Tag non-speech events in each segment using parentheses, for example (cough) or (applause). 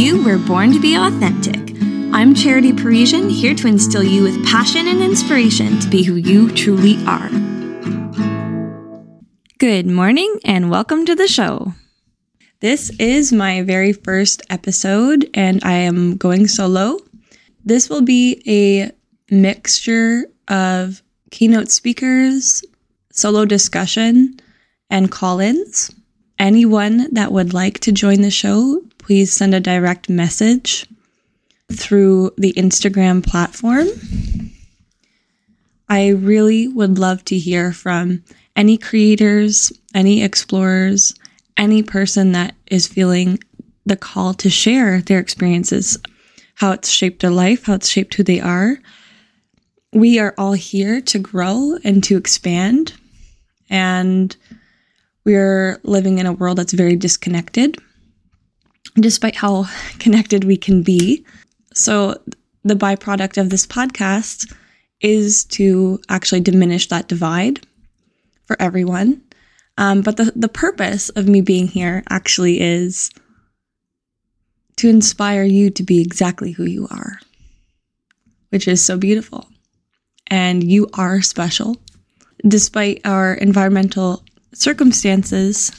You were born to be authentic. I'm Charity Parisian, here to instill you with passion and inspiration to be who you truly are. Good morning and welcome to the show. This is my very first episode and I am going solo. This will be a mixture of keynote speakers, solo discussion, and call ins. Anyone that would like to join the show, please send a direct message through the Instagram platform. I really would love to hear from any creators, any explorers, any person that is feeling the call to share their experiences, how it's shaped their life, how it's shaped who they are. We are all here to grow and to expand. And we're living in a world that's very disconnected, despite how connected we can be. So, the byproduct of this podcast is to actually diminish that divide for everyone. Um, but the, the purpose of me being here actually is to inspire you to be exactly who you are, which is so beautiful. And you are special. Despite our environmental circumstances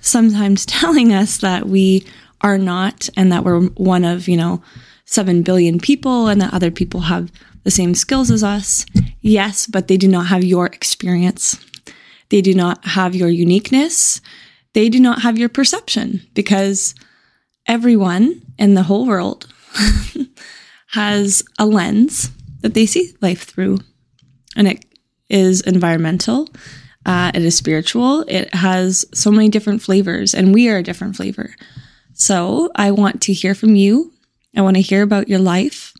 sometimes (laughs) telling us that we are not and that we're one of, you know, 7 billion people and that other people have the same skills as us. Yes, but they do not have your experience. They do not have your uniqueness. They do not have your perception because everyone in the whole world (laughs) has a lens that they see life through. And it is environmental, uh, it is spiritual, it has so many different flavors, and we are a different flavor. So I want to hear from you. I want to hear about your life.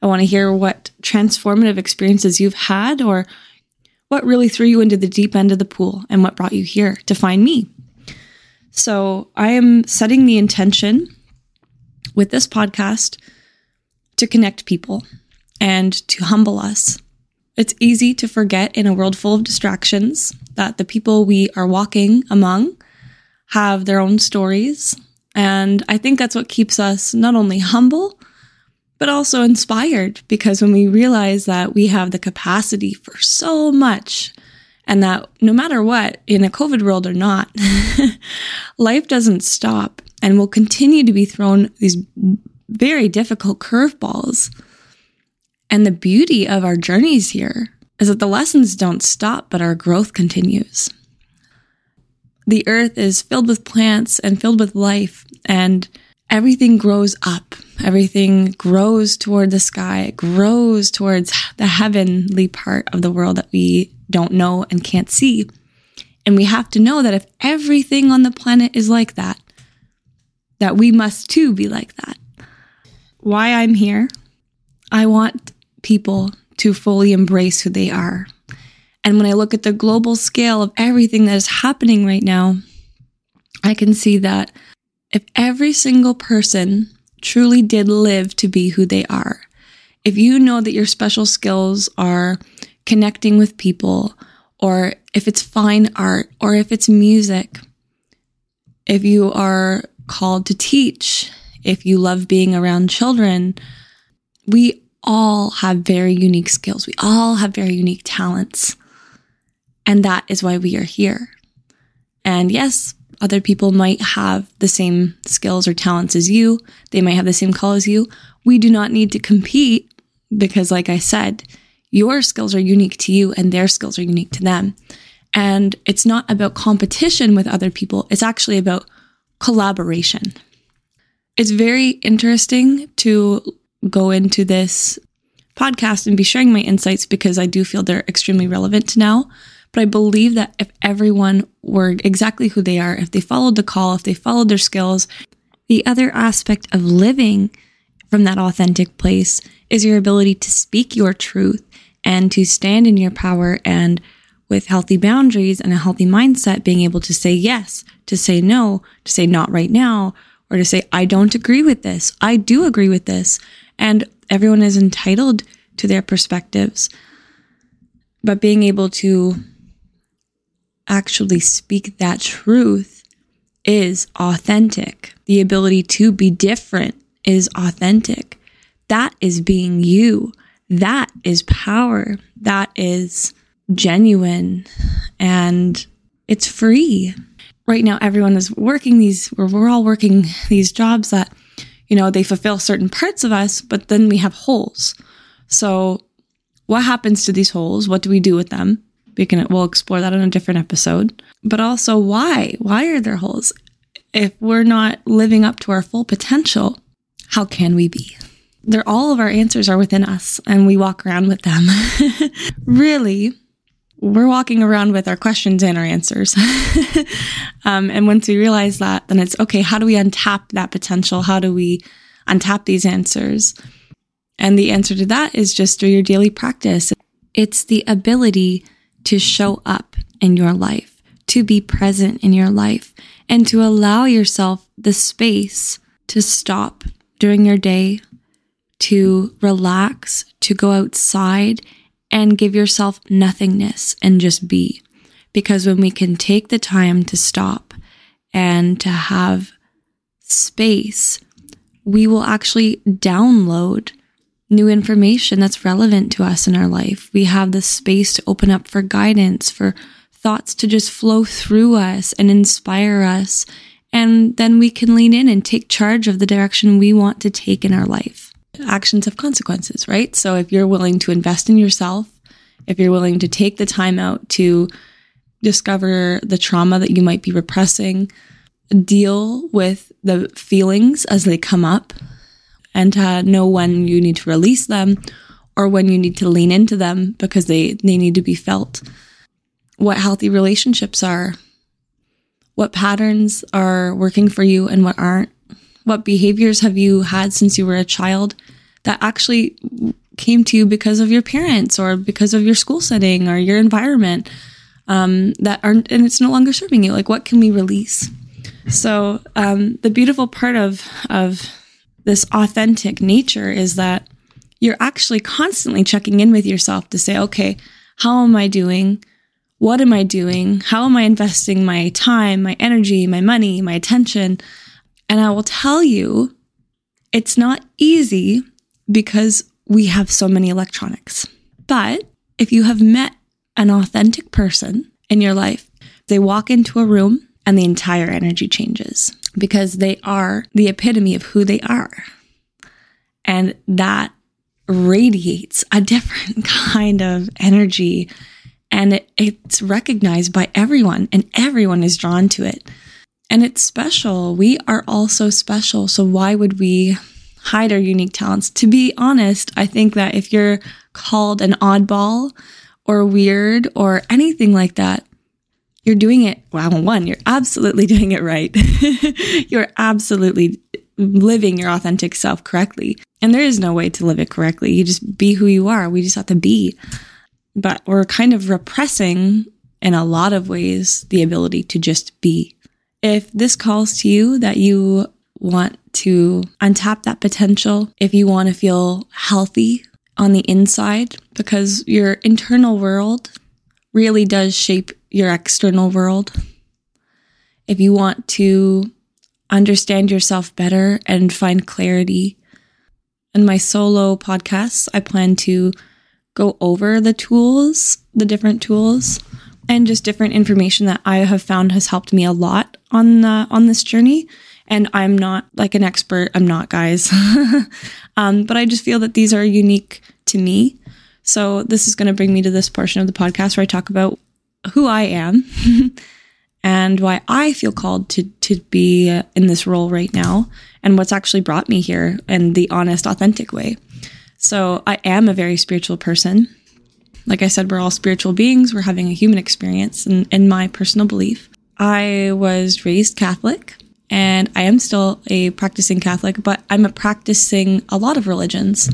I want to hear what transformative experiences you've had or what really threw you into the deep end of the pool and what brought you here to find me. So I am setting the intention with this podcast to connect people and to humble us. It's easy to forget in a world full of distractions that the people we are walking among have their own stories. And I think that's what keeps us not only humble, but also inspired because when we realize that we have the capacity for so much and that no matter what, in a COVID world or not, (laughs) life doesn't stop and will continue to be thrown these very difficult curveballs. And the beauty of our journeys here is that the lessons don't stop, but our growth continues. The earth is filled with plants and filled with life, and everything grows up. Everything grows toward the sky, grows towards the heavenly part of the world that we don't know and can't see. And we have to know that if everything on the planet is like that, that we must too be like that. Why I'm here, I want people to fully embrace who they are. And when I look at the global scale of everything that is happening right now, I can see that if every single person truly did live to be who they are, if you know that your special skills are connecting with people, or if it's fine art, or if it's music, if you are called to teach, if you love being around children, we all have very unique skills. We all have very unique talents. And that is why we are here. And yes, other people might have the same skills or talents as you. They might have the same call as you. We do not need to compete because, like I said, your skills are unique to you and their skills are unique to them. And it's not about competition with other people, it's actually about collaboration. It's very interesting to go into this podcast and be sharing my insights because I do feel they're extremely relevant to now. But I believe that if everyone were exactly who they are, if they followed the call, if they followed their skills, the other aspect of living from that authentic place is your ability to speak your truth and to stand in your power and with healthy boundaries and a healthy mindset, being able to say yes, to say no, to say not right now, or to say, I don't agree with this. I do agree with this. And everyone is entitled to their perspectives. But being able to actually speak that truth is authentic. The ability to be different is authentic. That is being you. That is power. That is genuine and it's free. Right now, everyone is working these, we're all working these jobs that, you know, they fulfill certain parts of us, but then we have holes. So, what happens to these holes? What do we do with them? We can, we'll explore that in a different episode. But also, why? Why are there holes? If we're not living up to our full potential, how can we be? They're all of our answers are within us and we walk around with them. (laughs) really, we're walking around with our questions and our answers. (laughs) um, and once we realize that, then it's okay, how do we untap that potential? How do we untap these answers? And the answer to that is just through your daily practice. It's the ability to show up in your life, to be present in your life, and to allow yourself the space to stop during your day, to relax, to go outside and give yourself nothingness and just be. Because when we can take the time to stop and to have space, we will actually download new information that's relevant to us in our life. We have the space to open up for guidance, for thoughts to just flow through us and inspire us. And then we can lean in and take charge of the direction we want to take in our life actions have consequences, right? So if you're willing to invest in yourself, if you're willing to take the time out to discover the trauma that you might be repressing, deal with the feelings as they come up, and to know when you need to release them or when you need to lean into them because they, they need to be felt. What healthy relationships are, what patterns are working for you and what aren't what behaviors have you had since you were a child that actually came to you because of your parents or because of your school setting or your environment um, that aren't, and it's no longer serving you? Like, what can we release? So, um, the beautiful part of, of this authentic nature is that you're actually constantly checking in with yourself to say, okay, how am I doing? What am I doing? How am I investing my time, my energy, my money, my attention? And I will tell you, it's not easy because we have so many electronics. But if you have met an authentic person in your life, they walk into a room and the entire energy changes because they are the epitome of who they are. And that radiates a (laughs) different kind of energy and it, it's recognized by everyone and everyone is drawn to it. And it's special. We are all so special. So why would we hide our unique talents? To be honest, I think that if you're called an oddball or weird or anything like that, you're doing it. Well, one, you're absolutely (laughs) doing it right. (laughs) you're absolutely living your authentic self correctly. And there is no way to live it correctly. You just be who you are. We just have to be. But we're kind of repressing in a lot of ways the ability to just be if this calls to you that you want to untap that potential, if you want to feel healthy on the inside, because your internal world really does shape your external world. If you want to understand yourself better and find clarity, in my solo podcasts, I plan to go over the tools, the different tools and just different information that I have found has helped me a lot on the, on this journey. And I'm not like an expert. I'm not, guys. (laughs) um, but I just feel that these are unique to me. So this is going to bring me to this portion of the podcast where I talk about who I am (laughs) and why I feel called to to be in this role right now and what's actually brought me here in the honest, authentic way. So I am a very spiritual person. Like I said, we're all spiritual beings. We're having a human experience, and in my personal belief, I was raised Catholic and I am still a practicing Catholic, but I'm a practicing a lot of religions.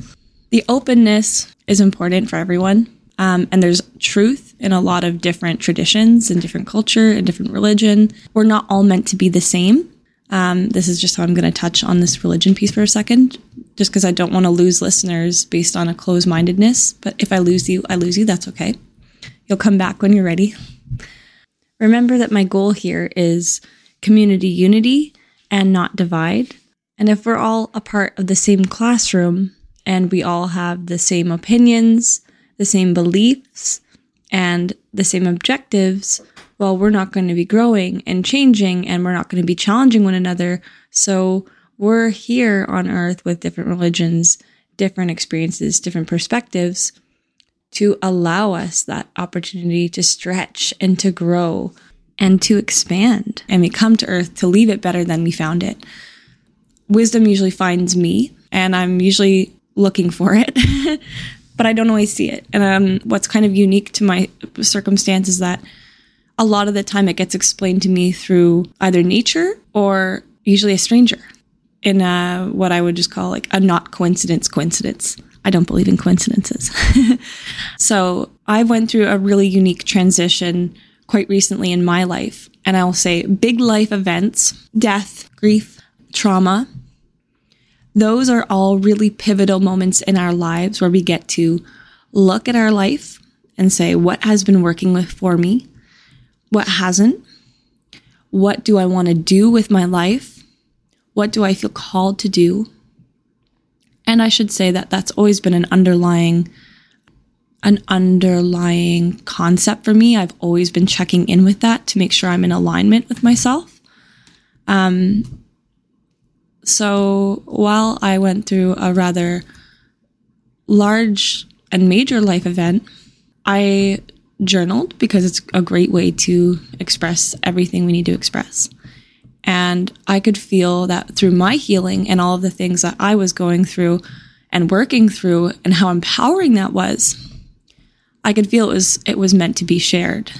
The openness is important for everyone. Um, and there's truth in a lot of different traditions and different culture and different religion. We're not all meant to be the same. Um, this is just how I'm going to touch on this religion piece for a second, just because I don't want to lose listeners based on a closed mindedness. But if I lose you, I lose you. That's okay. You'll come back when you're ready. Remember that my goal here is community unity and not divide. And if we're all a part of the same classroom and we all have the same opinions, the same beliefs, and the same objectives, well, we're not going to be growing and changing and we're not going to be challenging one another. So we're here on earth with different religions, different experiences, different perspectives to allow us that opportunity to stretch and to grow and to expand. And we come to earth to leave it better than we found it. Wisdom usually finds me, and I'm usually looking for it, (laughs) but I don't always see it. And um, what's kind of unique to my circumstance is that a lot of the time it gets explained to me through either nature or usually a stranger in a, what I would just call like a not coincidence coincidence. I don't believe in coincidences. (laughs) so I went through a really unique transition quite recently in my life. And I will say big life events, death, grief, trauma, those are all really pivotal moments in our lives where we get to look at our life and say, what has been working with for me? What hasn't? What do I want to do with my life? What do I feel called to do? And I should say that that's always been an underlying an underlying concept for me. I've always been checking in with that to make sure I'm in alignment with myself. Um, so while I went through a rather large and major life event, I journaled because it's a great way to express everything we need to express. And I could feel that through my healing and all of the things that I was going through and working through and how empowering that was, I could feel it was it was meant to be shared.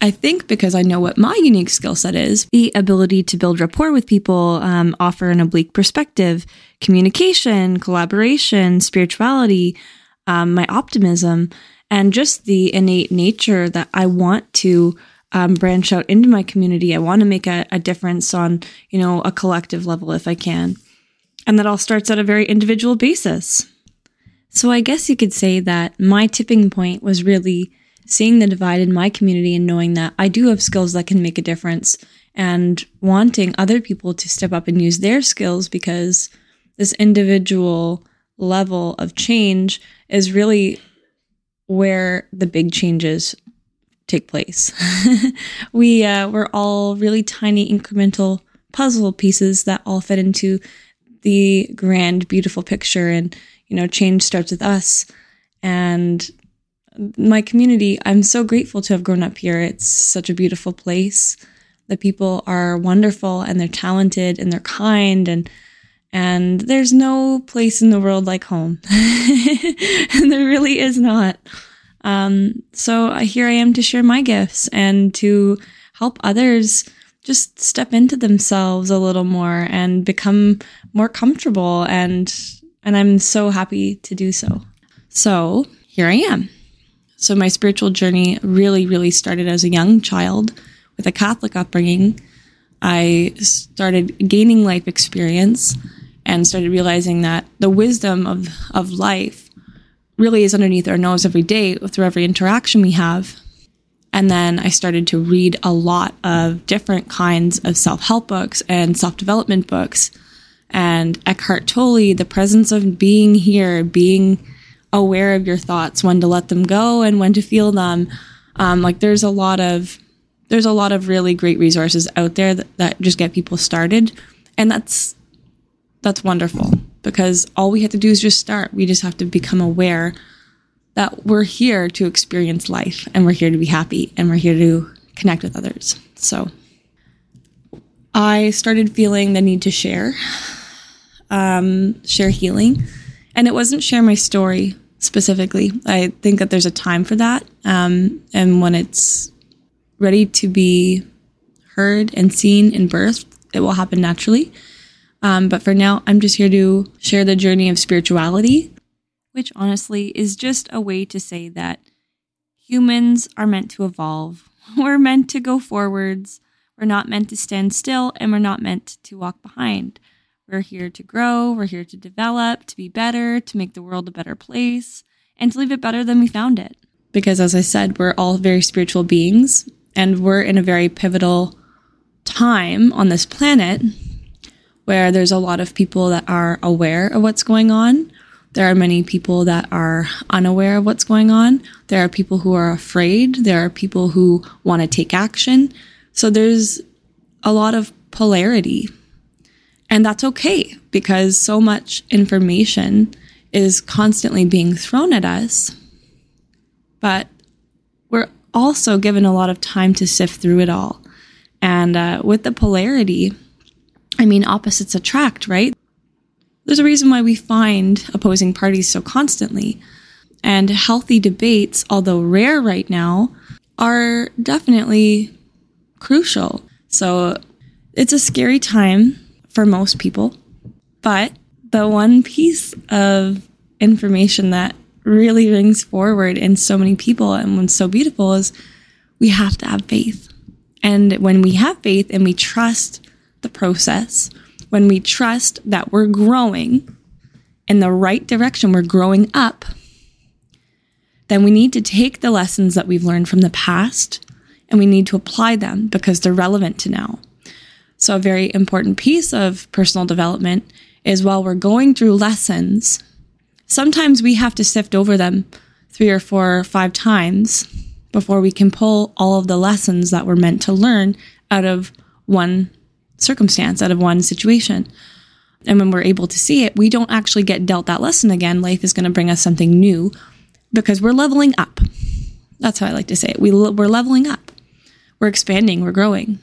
I think because I know what my unique skill set is, the ability to build rapport with people, um, offer an oblique perspective, communication, collaboration, spirituality, um, my optimism, and just the innate nature that I want to um, branch out into my community. I want to make a, a difference on, you know, a collective level if I can. And that all starts at a very individual basis. So I guess you could say that my tipping point was really seeing the divide in my community and knowing that I do have skills that can make a difference and wanting other people to step up and use their skills because this individual level of change is really where the big changes take place. (laughs) we uh, we're all really tiny incremental puzzle pieces that all fit into the grand beautiful picture and you know change starts with us and my community i'm so grateful to have grown up here it's such a beautiful place the people are wonderful and they're talented and they're kind and and there's no place in the world like home. (laughs) and there really is not. Um, so here I am to share my gifts and to help others just step into themselves a little more and become more comfortable and and I'm so happy to do so. So, here I am. So my spiritual journey really really started as a young child with a Catholic upbringing. I started gaining life experience and started realizing that the wisdom of, of life really is underneath our nose every day through every interaction we have. And then I started to read a lot of different kinds of self help books and self development books. And Eckhart Tolle, the presence of being here, being aware of your thoughts, when to let them go and when to feel them. Um, like there's a lot of there's a lot of really great resources out there that, that just get people started. And that's that's wonderful because all we have to do is just start. We just have to become aware that we're here to experience life and we're here to be happy and we're here to connect with others. So I started feeling the need to share, um, share healing. And it wasn't share my story specifically. I think that there's a time for that. Um, and when it's ready to be heard and seen and birthed, it will happen naturally. Um, but for now, I'm just here to share the journey of spirituality, which honestly is just a way to say that humans are meant to evolve. (laughs) We're meant to go forwards. We're not meant to stand still and we're not meant to walk behind. We're here to grow, we're here to develop, to be better, to make the world a better place, and to leave it better than we found it. Because as I said, we're all very spiritual beings and we're in a very pivotal time on this planet where there's a lot of people that are aware of what's going on. There are many people that are unaware of what's going on. There are people who are afraid. There are people who want to take action. So there's a lot of polarity. And that's okay because so much information is constantly being thrown at us. But we're also given a lot of time to sift through it all. And uh, with the polarity, I mean, opposites attract, right? There's a reason why we find opposing parties so constantly. And healthy debates, although rare right now, are definitely crucial. So it's a scary time for most people. But the one piece of information that really rings forward in so many people and what's so beautiful is we have to have faith. And when we have faith and we trust the process, when we trust that we're growing in the right direction, we're growing up, then we need to take the lessons that we've learned from the past and we need to apply them because they're relevant to now. So, a very important piece of personal development is while we're going through lessons, sometimes we have to sift over them three or four or five times before we can pull all of the lessons that we're meant to learn out of one circumstance, out of one situation. And when we're able to see it, we don't actually get dealt that lesson again. Life is going to bring us something new because we're leveling up. That's how I like to say it. We, we're leveling up, we're expanding, we're growing.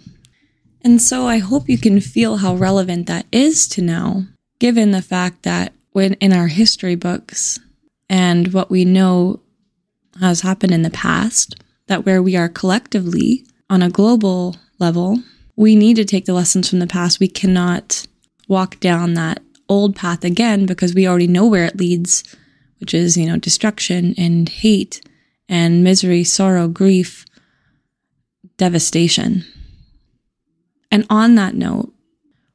And so I hope you can feel how relevant that is to now, given the fact that when in our history books and what we know has happened in the past, that where we are collectively on a global level, we need to take the lessons from the past. We cannot walk down that old path again because we already know where it leads, which is, you know, destruction and hate and misery, sorrow, grief, devastation. And on that note,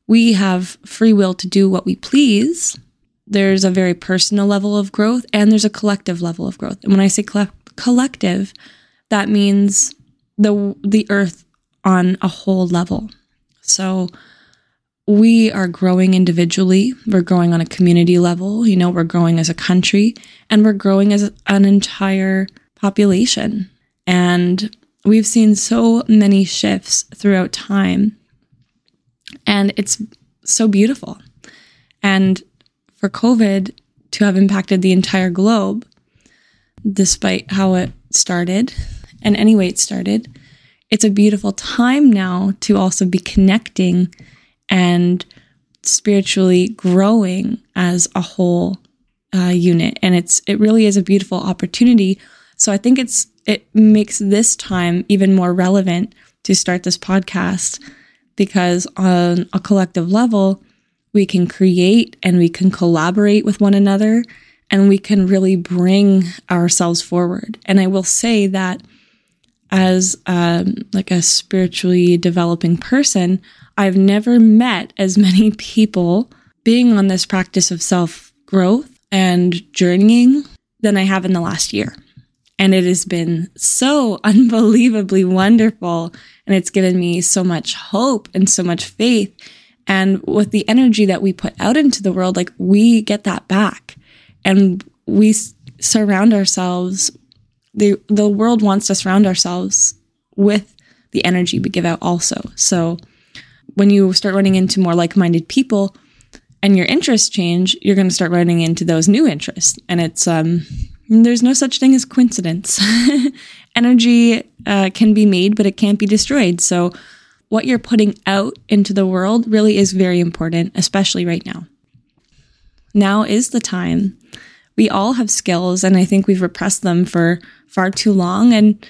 we have free will to do what we please. There's a very personal level of growth and there's a collective level of growth. And when I say collective, that means the the earth on a whole level. So we are growing individually, we're growing on a community level, you know, we're growing as a country, and we're growing as an entire population. And we've seen so many shifts throughout time. And it's so beautiful. And for COVID to have impacted the entire globe, despite how it started and any way it started, it's a beautiful time now to also be connecting and spiritually growing as a whole uh, unit. And it's it really is a beautiful opportunity. So I think it's it makes this time even more relevant to start this podcast because on a collective level, we can create and we can collaborate with one another and we can really bring ourselves forward. And I will say that as um, like a spiritually developing person, I've never met as many (laughs) people being on this practice of self growth and journeying than I have in the last year. And it has been so (laughs) unbelievably wonderful. And it's given me so much hope and so much faith. And with the energy that we put out into the world, like we get that back and we surround ourselves the the world wants to surround ourselves with the energy we give out also. So when you start running into more like-minded people and your interests change, you're going to start running into those new interests. And it's um there's no such thing as coincidence. (laughs) energy uh, can be made, but it can't be destroyed. So what you're putting out into the world really is very important, especially right now. Now is the time we all have skills and I think we've repressed them for far too long. And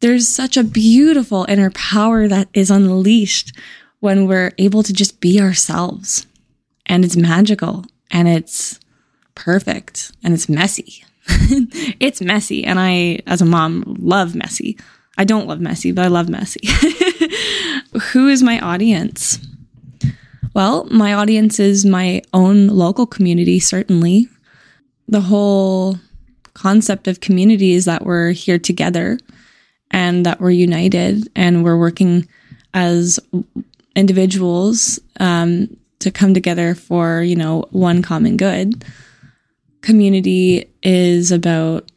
there's such a beautiful inner power that is unleashed when we're able to just be ourselves. And it's magical and it's perfect and it's messy. (laughs) it's messy. And I, as a mom, love messy. I don't love messy, but I love messy. (laughs) Who is my audience? Well, my audience is my own local community, certainly the whole concept of community is that we're here together and that we're united and we're working as individuals um, to come together for, you know, one common good. Community is about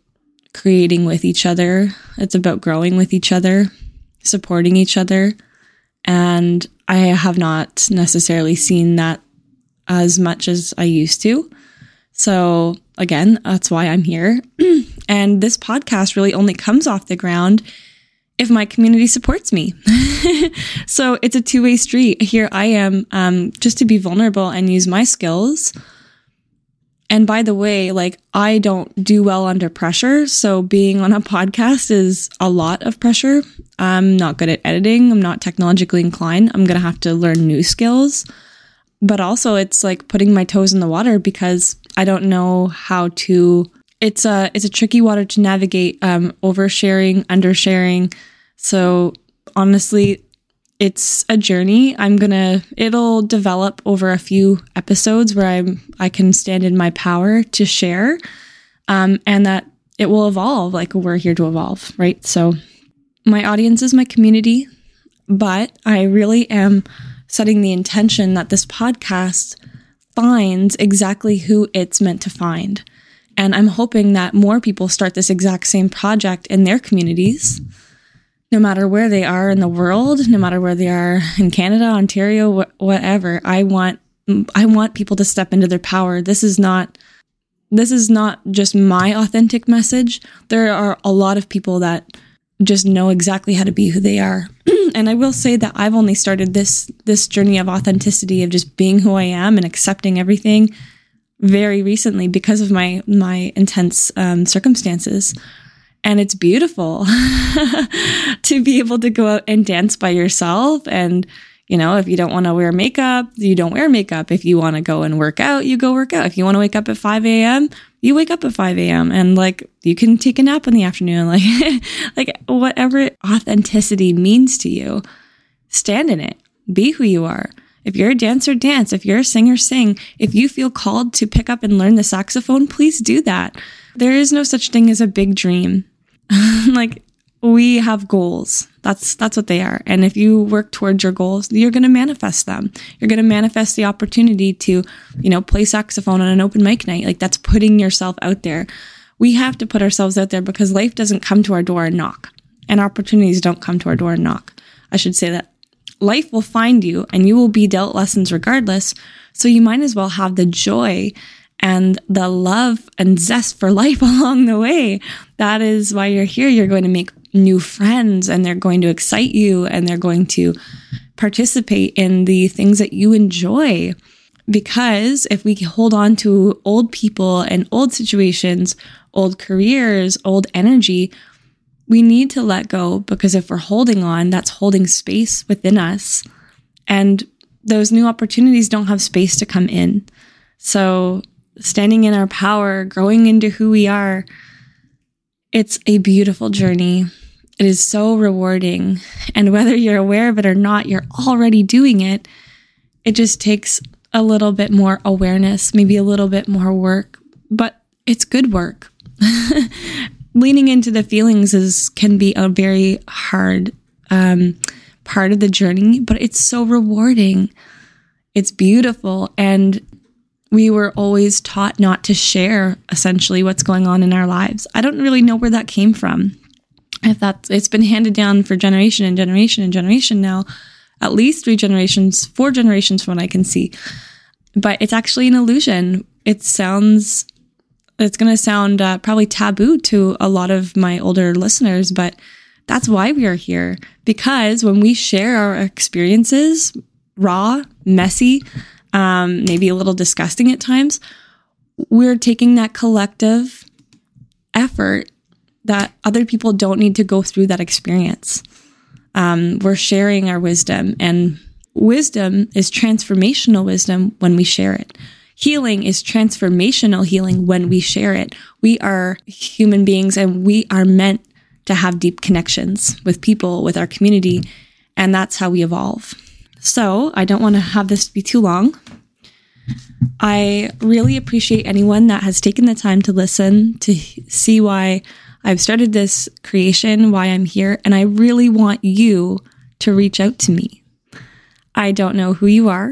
creating with each other, it's about growing with each other, supporting each other. And I have not necessarily seen that as much as I used to. So, again, that's why I'm here. (clears throat) and this podcast really only comes off the ground if my community supports me. (laughs) so, it's a two way street. Here I am um, just to be vulnerable and use my skills. And by the way, like I don't do well under pressure. So, being on a podcast is a lot of pressure. I'm not good at editing, I'm not technologically inclined. I'm going to have to learn new skills but also it's like putting my toes in the water because I don't know how to. It's a it's a tricky water to navigate. Um, oversharing, undersharing. So honestly, it's a journey. I'm gonna. It'll develop over a few episodes where I'm I can stand in my power to share, um, and that it will evolve. Like we're here to evolve, right? So my audience is my community, but I really am setting the intention that this podcast finds exactly who it's meant to find. And I'm hoping that more people start this exact same project in their communities, no matter where they are in the world, no matter where they are in Canada, Ontario, wh- whatever. I want I want people to step into their power. This is not this is not just my authentic message. There are a lot of people that just know exactly how to be who they are. (clears throat) and I will say that I've only started this this journey of authenticity of just being who I am and accepting everything very recently because of my my intense um, circumstances. And it's beautiful (laughs) to be able to go out and dance by yourself and you know, if you don't want to wear makeup, you don't wear makeup. If you want to go and work out, you go work out. If you want to wake up at 5 a.m., you wake up at 5 a.m. and like you can take a nap in the afternoon. (laughs) Like, like whatever authenticity means to you, stand in it. Be who you are. If you're a dancer, dance. If you're a singer, sing. If you feel called to pick up and learn the saxophone, please do that. There is no such thing as a big dream. (laughs) like we have goals. That's that's what they are. And if you work towards your goals, you're going to manifest them. You're going to manifest the opportunity to, you know, play saxophone on an open mic night. Like that's putting yourself out there. We have to put ourselves out there because life doesn't come to our door and knock. And opportunities don't come to our door and knock. I should say that life will find you and you will be dealt lessons regardless. So you might as well have the joy and the love and zest for life (laughs) along the way. That is why you're here. You're going to make new friends and they're going to excite you and they're going to participate in the things that you enjoy. Because if we hold on to old people and old situations, old careers, old energy, we need to let go because if we're holding on, that's holding space within us. And those new opportunities don't have space to come in. So, standing in our power, growing into who we are, it's a beautiful journey. It is so rewarding. And whether you're aware of it or not, you're already doing it. It just takes a little bit more awareness, maybe a little bit more work, but it's good work. (laughs) Leaning into the feelings is can be a very hard um, part of the journey, but it's so rewarding. It's beautiful, and we were always taught not to share essentially what's going on in our lives. I don't really know where that came from if that it's been handed down for generation and generation and generation now, at least three generations, four generations from what I can see. But it's actually an illusion. It sounds, it's going to sound uh, probably taboo to a lot of my older listeners, but that's why we are here. Because when we share our experiences, raw, messy, um, maybe a little disgusting at times, we're taking that collective effort that other people don't need to go through that experience. Um, we're sharing our wisdom, and wisdom is transformational wisdom when we share it. Healing is transformational healing when we share it. We are human beings and we are meant to have deep connections with people, with our community, and that's how we evolve. So, I don't want to have this be too long. I really appreciate anyone that has taken the time to listen to see why I've started this creation, why I'm here, and I really want you to reach out to me. I don't know who you are,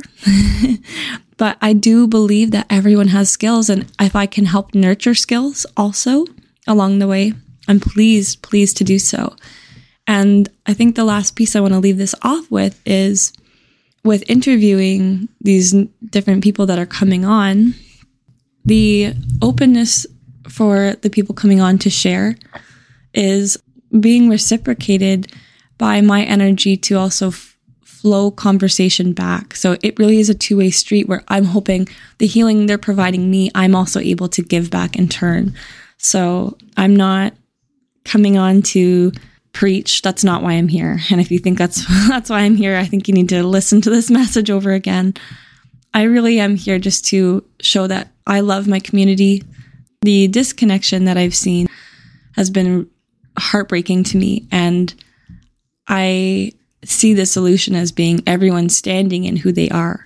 (laughs) but I do believe that everyone has skills. And if I can help nurture skills also along the way, I'm pleased, pleased to do so. And I think the last piece I want to leave this off with is with interviewing these different people that are coming on, the openness for the people coming on to share is being reciprocated by my energy to also f- flow conversation back. So it really is a two way street where I'm hoping the healing they're providing me, I'm also able to give back in turn. So I'm not coming on to preach. That's not why I'm here. And if you think that's (laughs) that's why I'm here, I think you need to listen to this (laughs) message over again. I really am here just to show that I love my community. The disconnection that I've seen has been heartbreaking to me and I see the solution as being everyone standing in who they are.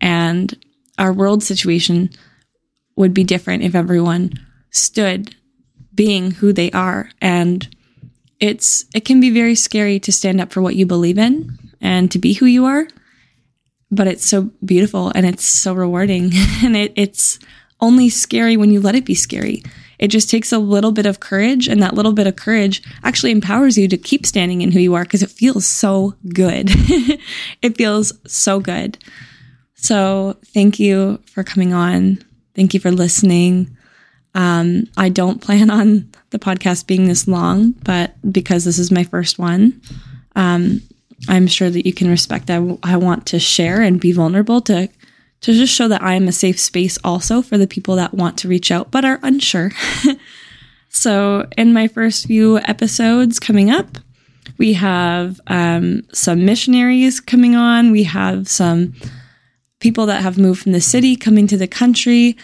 And our world situation would be different if everyone stood being who they are and it's it can be very scary to stand up for what you believe in and to be who you are but it's so beautiful and it's so rewarding (laughs) and it, it's only scary when you let it be scary. It just takes a little bit of courage and that little bit of courage actually empowers you to keep standing in who you are because it feels so good. (laughs) It feels so good. So thank you for coming on. Thank you for listening. Um, I don't (laughs) plan on the podcast being this long, but because this is my first one, um, I'm sure that you can respect that. I want to share and be vulnerable to to just show that I am a safe space also for the people that want to reach out but are unsure. (laughs) so, in my first few episodes coming up, we have um, some missionaries coming on. We have some people that have moved from the city coming to the country.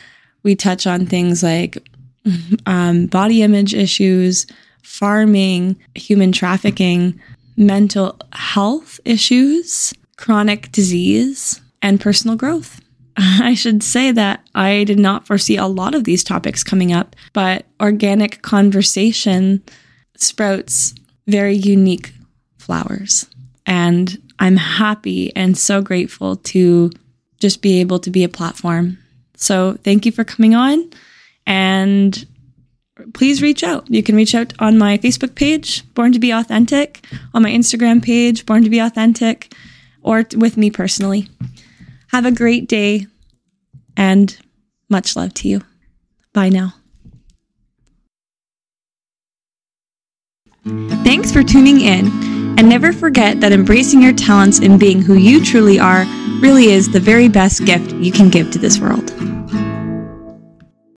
We touch on things like (laughs) um, body image issues, farming, human trafficking, mental health issues, chronic disease, and personal growth. I should say that I did not foresee a lot of these topics coming up, but organic conversation sprouts very unique flowers. And I'm happy and so grateful to just be able to be a platform so thank you for coming on and please reach out. You can reach out on my Facebook page, Born to Be Authentic, on my Instagram page, Born to Be Authentic, or with me personally. Have a great day and much love to you. Bye now. Thanks for tuning in. And never forget that embracing your talents and being who you truly are really is the very best gift you can give to this world.